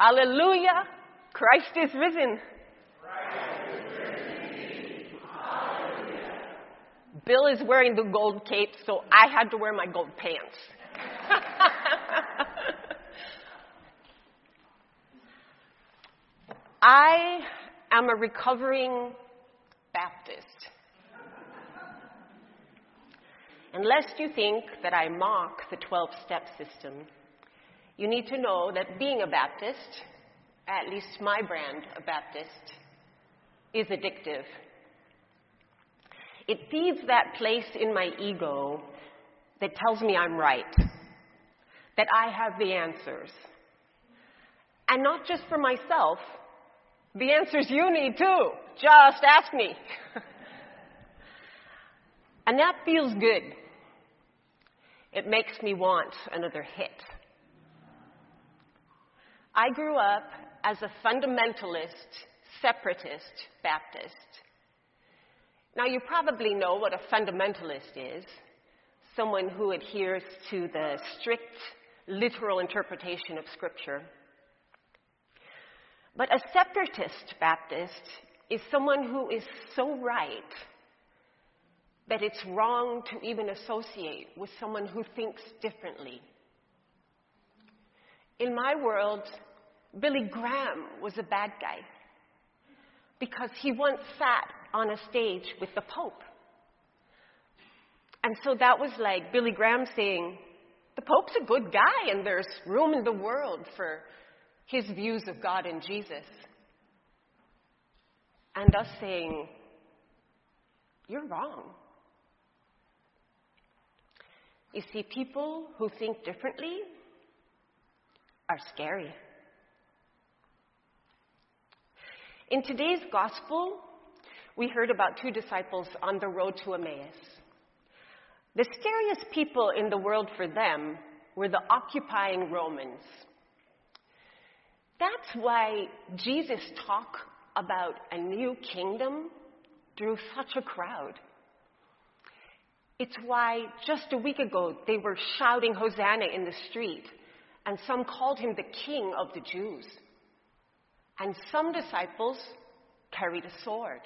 Hallelujah! Christ is risen. Bill is wearing the gold cape, so I had to wear my gold pants. I am a recovering Baptist. And lest you think that I mock the 12 step system, you need to know that being a Baptist, at least my brand of Baptist, is addictive. It feeds that place in my ego that tells me I'm right, that I have the answers. And not just for myself, the answers you need too. Just ask me. and that feels good. It makes me want another hit. I grew up as a fundamentalist, separatist Baptist. Now, you probably know what a fundamentalist is someone who adheres to the strict, literal interpretation of Scripture. But a separatist Baptist is someone who is so right that it's wrong to even associate with someone who thinks differently. In my world, Billy Graham was a bad guy because he once sat on a stage with the Pope. And so that was like Billy Graham saying, the Pope's a good guy and there's room in the world for his views of God and Jesus. And us saying, you're wrong. You see, people who think differently are scary. In today's gospel, we heard about two disciples on the road to Emmaus. The scariest people in the world for them were the occupying Romans. That's why Jesus talked about a new kingdom drew such a crowd. It's why just a week ago they were shouting Hosanna in the street, and some called him the King of the Jews. And some disciples carried a sword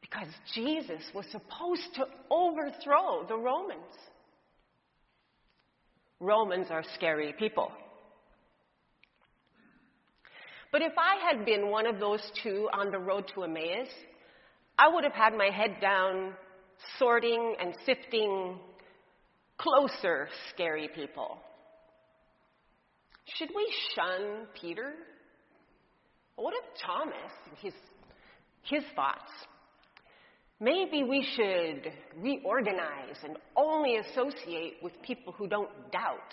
because Jesus was supposed to overthrow the Romans. Romans are scary people. But if I had been one of those two on the road to Emmaus, I would have had my head down, sorting and sifting closer scary people. Should we shun Peter? What if Thomas and his, his thoughts? Maybe we should reorganize and only associate with people who don't doubt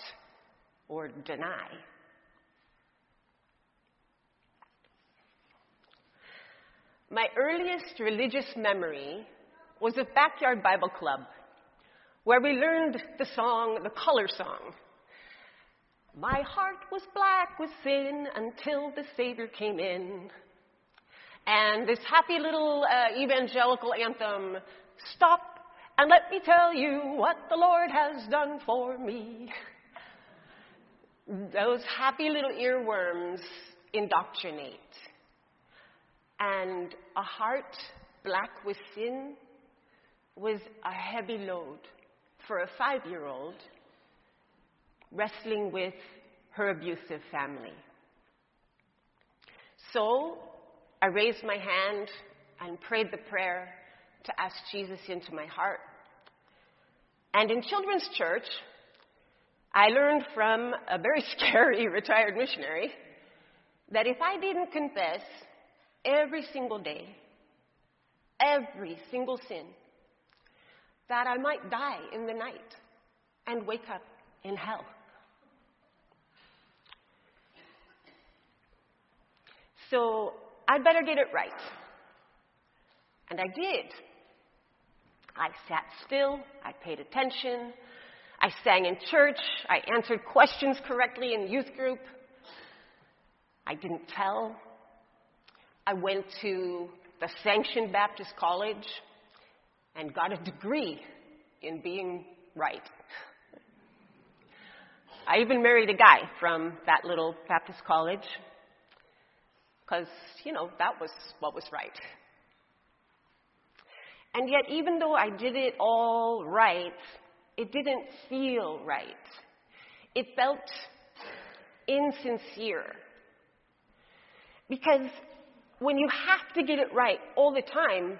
or deny. My earliest religious memory was a backyard Bible club where we learned the song, the color song. My heart was black with sin until the Savior came in. And this happy little uh, evangelical anthem, Stop and let me tell you what the Lord has done for me. Those happy little earworms indoctrinate. And a heart black with sin was a heavy load for a five year old wrestling with her abusive family. So I raised my hand and prayed the prayer to ask Jesus into my heart. And in children's church, I learned from a very scary retired missionary that if I didn't confess every single day, every single sin, that I might die in the night and wake up in hell. So I'd better get it right. And I did. I sat still, I paid attention, I sang in church, I answered questions correctly in youth group. I didn't tell. I went to the sanctioned Baptist college and got a degree in being right. I even married a guy from that little Baptist college because, you know, that was what was right. And yet, even though I did it all right, it didn't feel right. It felt insincere. Because when you have to get it right all the time,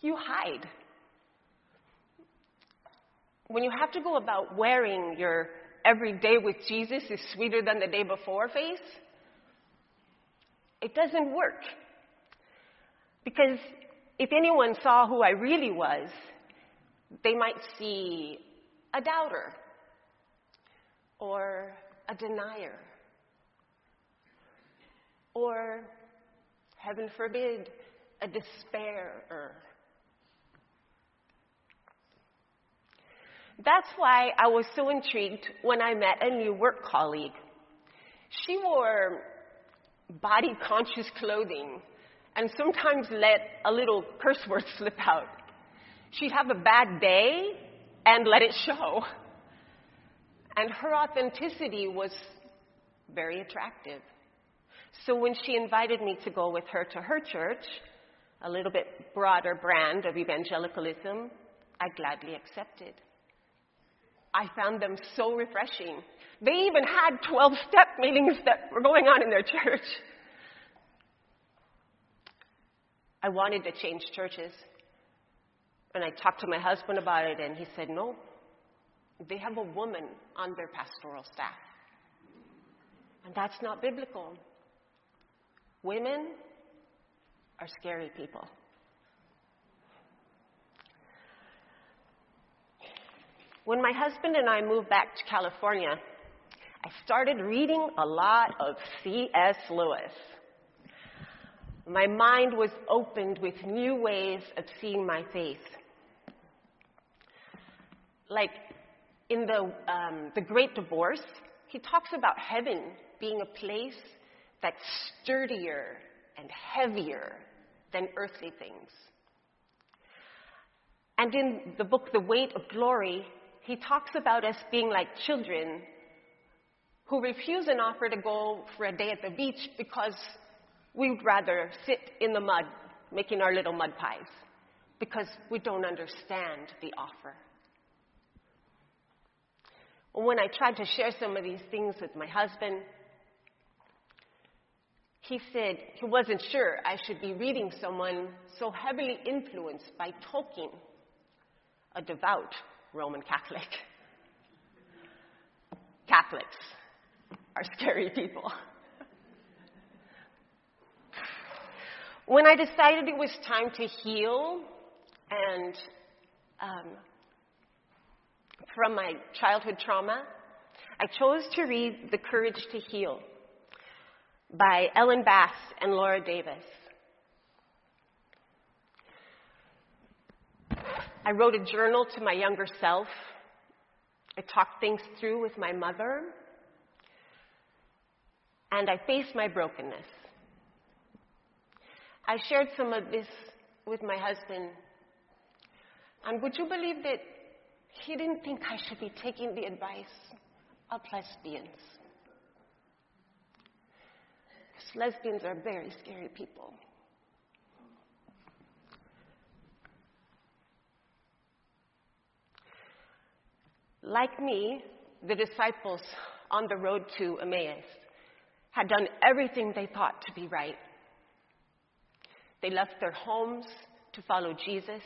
you hide. When you have to go about wearing your every day with Jesus is sweeter than the day before face, it doesn't work. Because if anyone saw who I really was, they might see a doubter or a denier or, heaven forbid, a despairer. That's why I was so intrigued when I met a new work colleague. She wore body conscious clothing and sometimes let a little curse word slip out. She'd have a bad day and let it show. And her authenticity was very attractive. So when she invited me to go with her to her church, a little bit broader brand of evangelicalism, I gladly accepted. I found them so refreshing. They even had 12 step meetings that were going on in their church. I wanted to change churches. And I talked to my husband about it, and he said, No, they have a woman on their pastoral staff. And that's not biblical. Women are scary people. When my husband and I moved back to California, I started reading a lot of C.S. Lewis. My mind was opened with new ways of seeing my faith. Like in the, um, the Great Divorce, he talks about heaven being a place that's sturdier and heavier than earthly things. And in the book, The Weight of Glory, he talks about us being like children who refuse an offer to go for a day at the beach because we'd rather sit in the mud making our little mud pies because we don't understand the offer. When I tried to share some of these things with my husband, he said he wasn't sure I should be reading someone so heavily influenced by Tolkien, a devout Roman Catholic. Catholics are scary people. when I decided it was time to heal and um, from my childhood trauma, I chose to read The Courage to Heal by Ellen Bass and Laura Davis. I wrote a journal to my younger self. I talked things through with my mother. And I faced my brokenness. I shared some of this with my husband. And would you believe that he didn't think I should be taking the advice of lesbians? Because lesbians are very scary people. Like me, the disciples on the road to Emmaus had done everything they thought to be right. They left their homes to follow Jesus.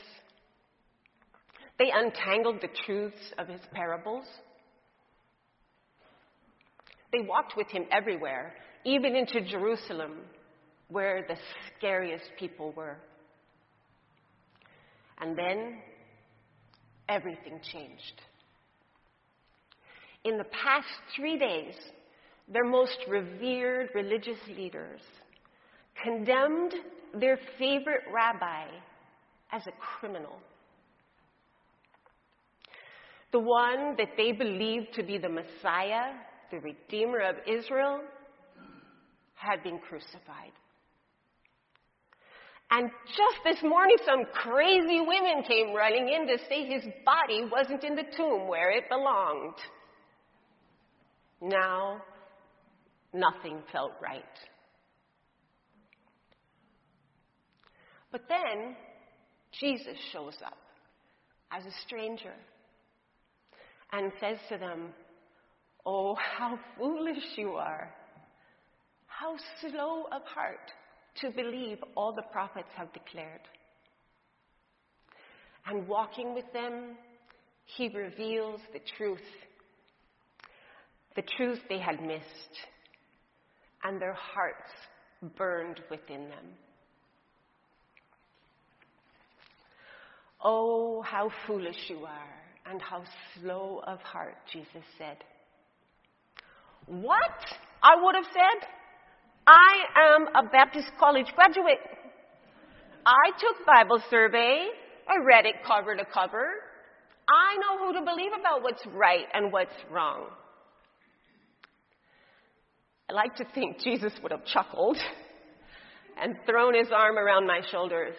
They untangled the truths of his parables. They walked with him everywhere, even into Jerusalem, where the scariest people were. And then everything changed. In the past three days, their most revered religious leaders condemned their favorite rabbi as a criminal. The one that they believed to be the Messiah, the Redeemer of Israel, had been crucified. And just this morning, some crazy women came running in to say his body wasn't in the tomb where it belonged. Now, nothing felt right. But then, Jesus shows up as a stranger and says to them, Oh, how foolish you are! How slow of heart to believe all the prophets have declared. And walking with them, he reveals the truth, the truth they had missed, and their hearts burned within them. Oh, how foolish you are, and how slow of heart, Jesus said. What? I would have said. I am a Baptist college graduate. I took Bible survey. I read it cover to cover. I know who to believe about what's right and what's wrong. I like to think Jesus would have chuckled and thrown his arm around my shoulders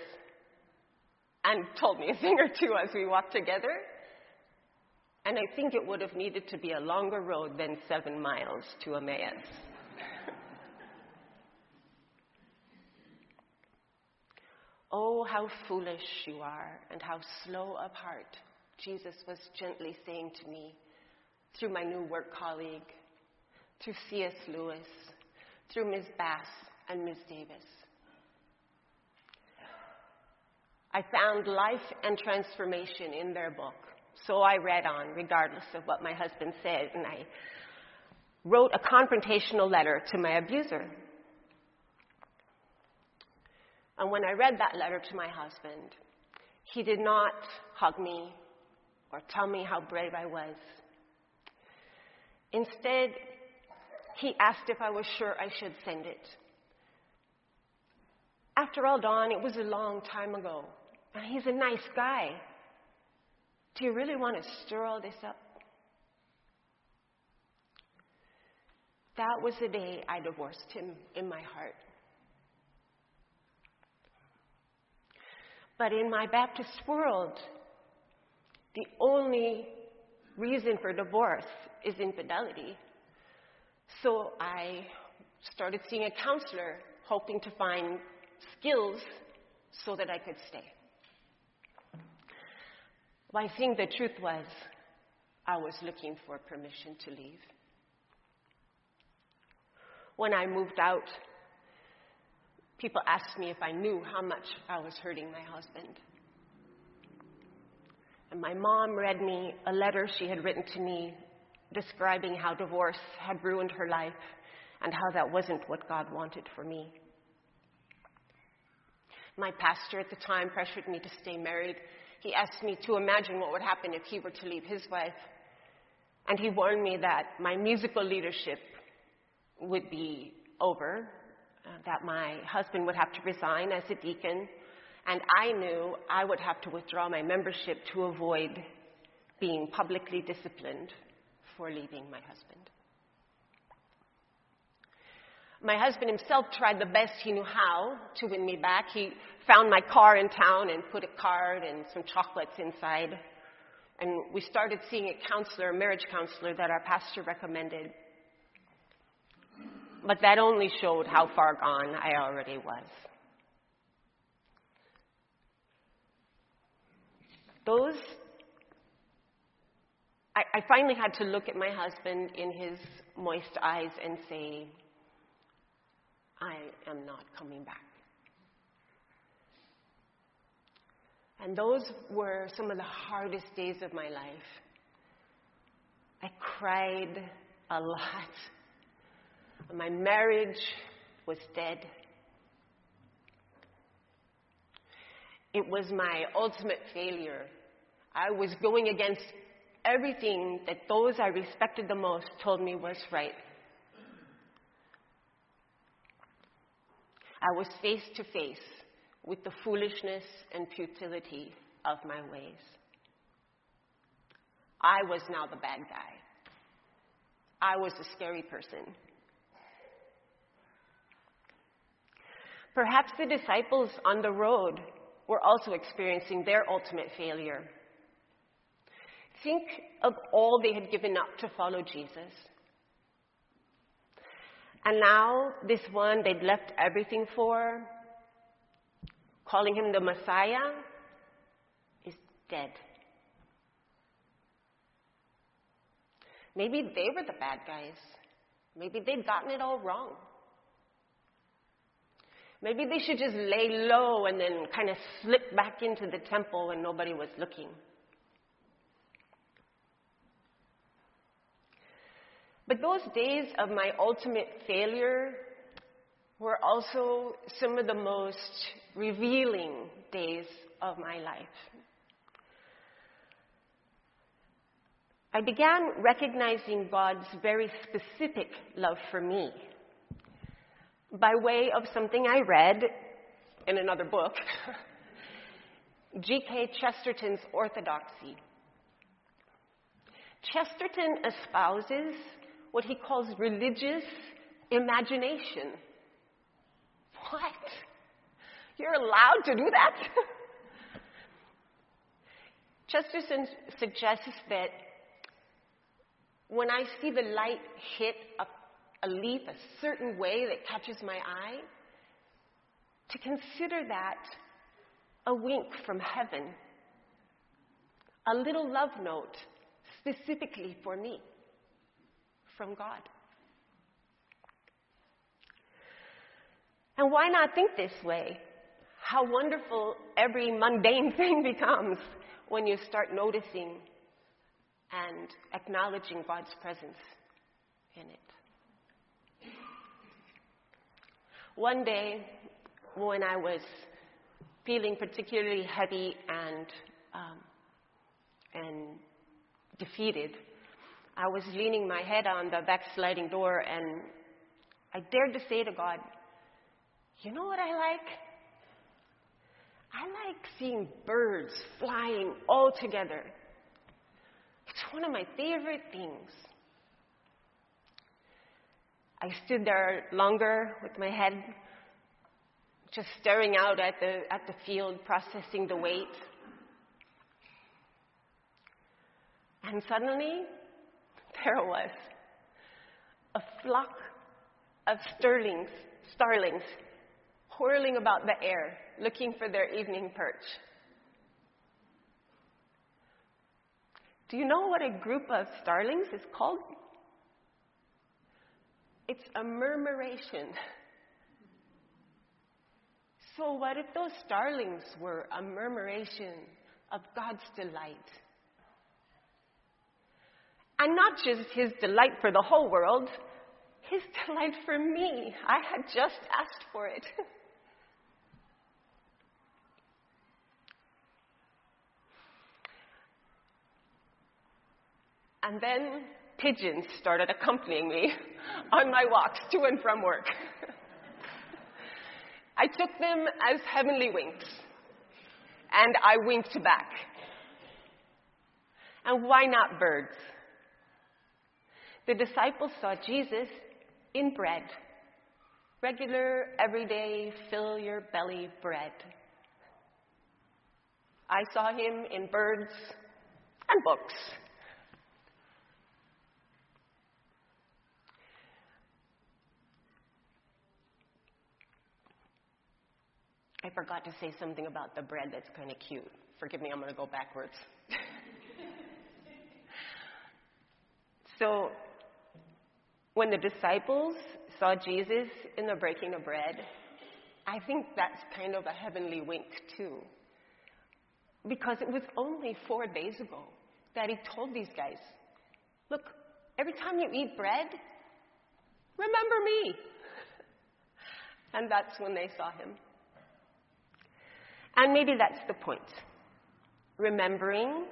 and told me a thing or two as we walked together. And I think it would have needed to be a longer road than seven miles to Emmaus. oh, how foolish you are, and how slow of heart, Jesus was gently saying to me through my new work colleague, through C.S. Lewis, through Ms. Bass and Ms. Davis. I found life and transformation in their book. So I read on, regardless of what my husband said, and I wrote a confrontational letter to my abuser. And when I read that letter to my husband, he did not hug me or tell me how brave I was. Instead, he asked if I was sure I should send it. After all, Don, it was a long time ago. And he's a nice guy. Do you really want to stir all this up? That was the day I divorced him in my heart. But in my Baptist world, the only reason for divorce is infidelity. So I started seeing a counselor, hoping to find skills so that I could stay. Well, I think the truth was I was looking for permission to leave. When I moved out, people asked me if I knew how much I was hurting my husband. And my mom read me a letter she had written to me describing how divorce had ruined her life and how that wasn't what God wanted for me. My pastor at the time pressured me to stay married he asked me to imagine what would happen if he were to leave his wife. And he warned me that my musical leadership would be over, uh, that my husband would have to resign as a deacon, and I knew I would have to withdraw my membership to avoid being publicly disciplined for leaving my husband. My husband himself tried the best he knew how to win me back. He found my car in town and put a card and some chocolates inside. And we started seeing a counselor, a marriage counselor that our pastor recommended. But that only showed how far gone I already was. Those, I, I finally had to look at my husband in his moist eyes and say, I am not coming back. And those were some of the hardest days of my life. I cried a lot. My marriage was dead. It was my ultimate failure. I was going against everything that those I respected the most told me was right. I was face to face with the foolishness and futility of my ways. I was now the bad guy. I was the scary person. Perhaps the disciples on the road were also experiencing their ultimate failure. Think of all they had given up to follow Jesus. And now, this one they'd left everything for, calling him the Messiah, is dead. Maybe they were the bad guys. Maybe they'd gotten it all wrong. Maybe they should just lay low and then kind of slip back into the temple when nobody was looking. But those days of my ultimate failure were also some of the most revealing days of my life. I began recognizing God's very specific love for me by way of something I read in another book G.K. Chesterton's Orthodoxy. Chesterton espouses what he calls religious imagination. What? You're allowed to do that? Chesterton suggests that when I see the light hit a, a leaf a certain way that catches my eye, to consider that a wink from heaven, a little love note specifically for me from God. And why not think this way? How wonderful every mundane thing becomes when you start noticing and acknowledging God's presence in it. One day, when I was feeling particularly heavy and um, and defeated, I was leaning my head on the backsliding door, and I dared to say to God, "You know what I like? I like seeing birds flying all together." It's one of my favorite things. I stood there longer with my head just staring out at the, at the field, processing the weight. And suddenly, there was a flock of starlings, starlings whirling about the air, looking for their evening perch. Do you know what a group of starlings is called? It's a murmuration. So, what if those starlings were a murmuration of God's delight? And not just his delight for the whole world, his delight for me. I had just asked for it. And then pigeons started accompanying me on my walks to and from work. I took them as heavenly winks, and I winked back. And why not birds? The disciples saw Jesus in bread, regular, everyday, fill your belly bread. I saw him in birds and books I forgot to say something about the bread that's kind of cute. Forgive me, I'm going to go backwards. so, when the disciples saw Jesus in the breaking of bread, I think that's kind of a heavenly wink, too. Because it was only four days ago that he told these guys, Look, every time you eat bread, remember me. And that's when they saw him. And maybe that's the point. Remembering,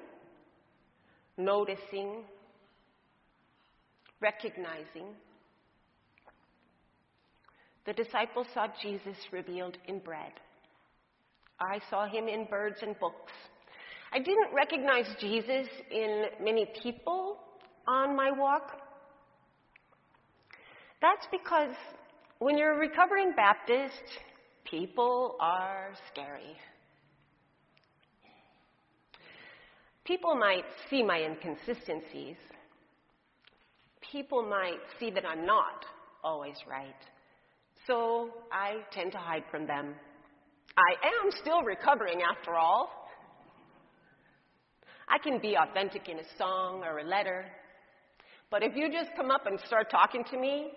noticing, recognizing. The disciples saw Jesus revealed in bread. I saw him in birds and books. I didn't recognize Jesus in many people on my walk. That's because when you're a recovering Baptist, people are scary. People might see my inconsistencies. People might see that I'm not always right. So I tend to hide from them. I am still recovering after all. I can be authentic in a song or a letter. But if you just come up and start talking to me,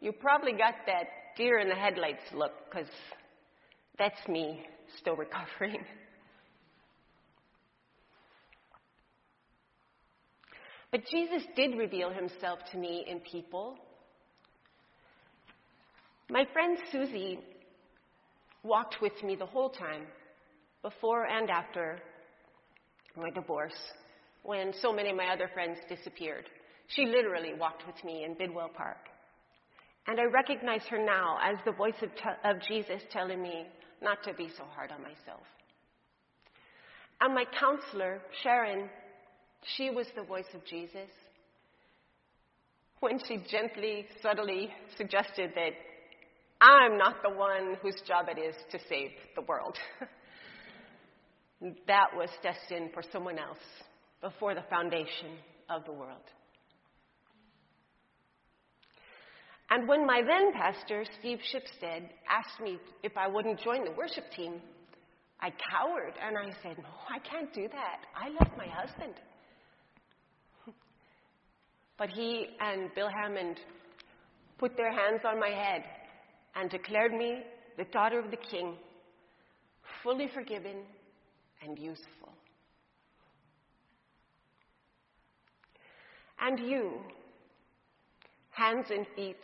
you probably got that deer in the headlights look, because that's me still recovering. But Jesus did reveal himself to me in people. My friend Susie walked with me the whole time, before and after my divorce, when so many of my other friends disappeared. She literally walked with me in Bidwell Park. And I recognize her now as the voice of, of Jesus telling me not to be so hard on myself. And my counselor, Sharon, she was the voice of Jesus when she gently, subtly suggested that I'm not the one whose job it is to save the world. that was destined for someone else before the foundation of the world. And when my then pastor, Steve Shipstead, asked me if I wouldn't join the worship team, I cowered and I said, No, I can't do that. I love my husband. But he and Bill Hammond put their hands on my head and declared me the daughter of the king, fully forgiven and useful. And you, hands and feet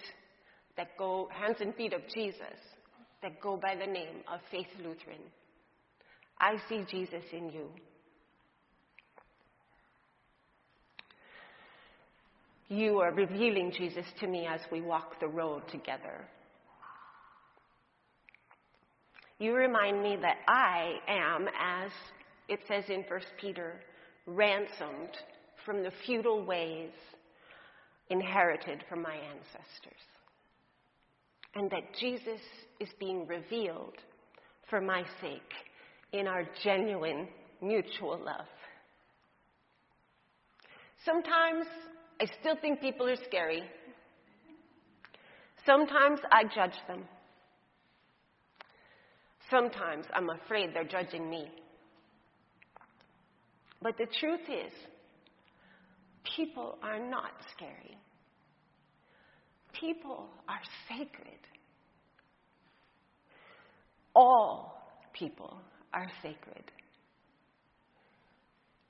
that go, hands and feet of Jesus that go by the name of Faith Lutheran. I see Jesus in you. You are revealing Jesus to me as we walk the road together. You remind me that I am, as it says in 1 Peter, ransomed from the futile ways inherited from my ancestors. And that Jesus is being revealed for my sake in our genuine mutual love. Sometimes I still think people are scary. Sometimes I judge them. Sometimes I'm afraid they're judging me. But the truth is, people are not scary. People are sacred. All people are sacred.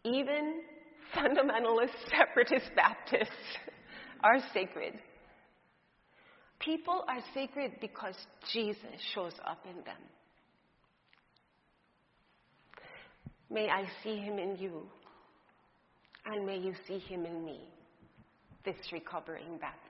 Even fundamentalist separatist Baptists are sacred. People are sacred because Jesus shows up in them. May I see him in you, and may you see him in me, this recovering Baptist.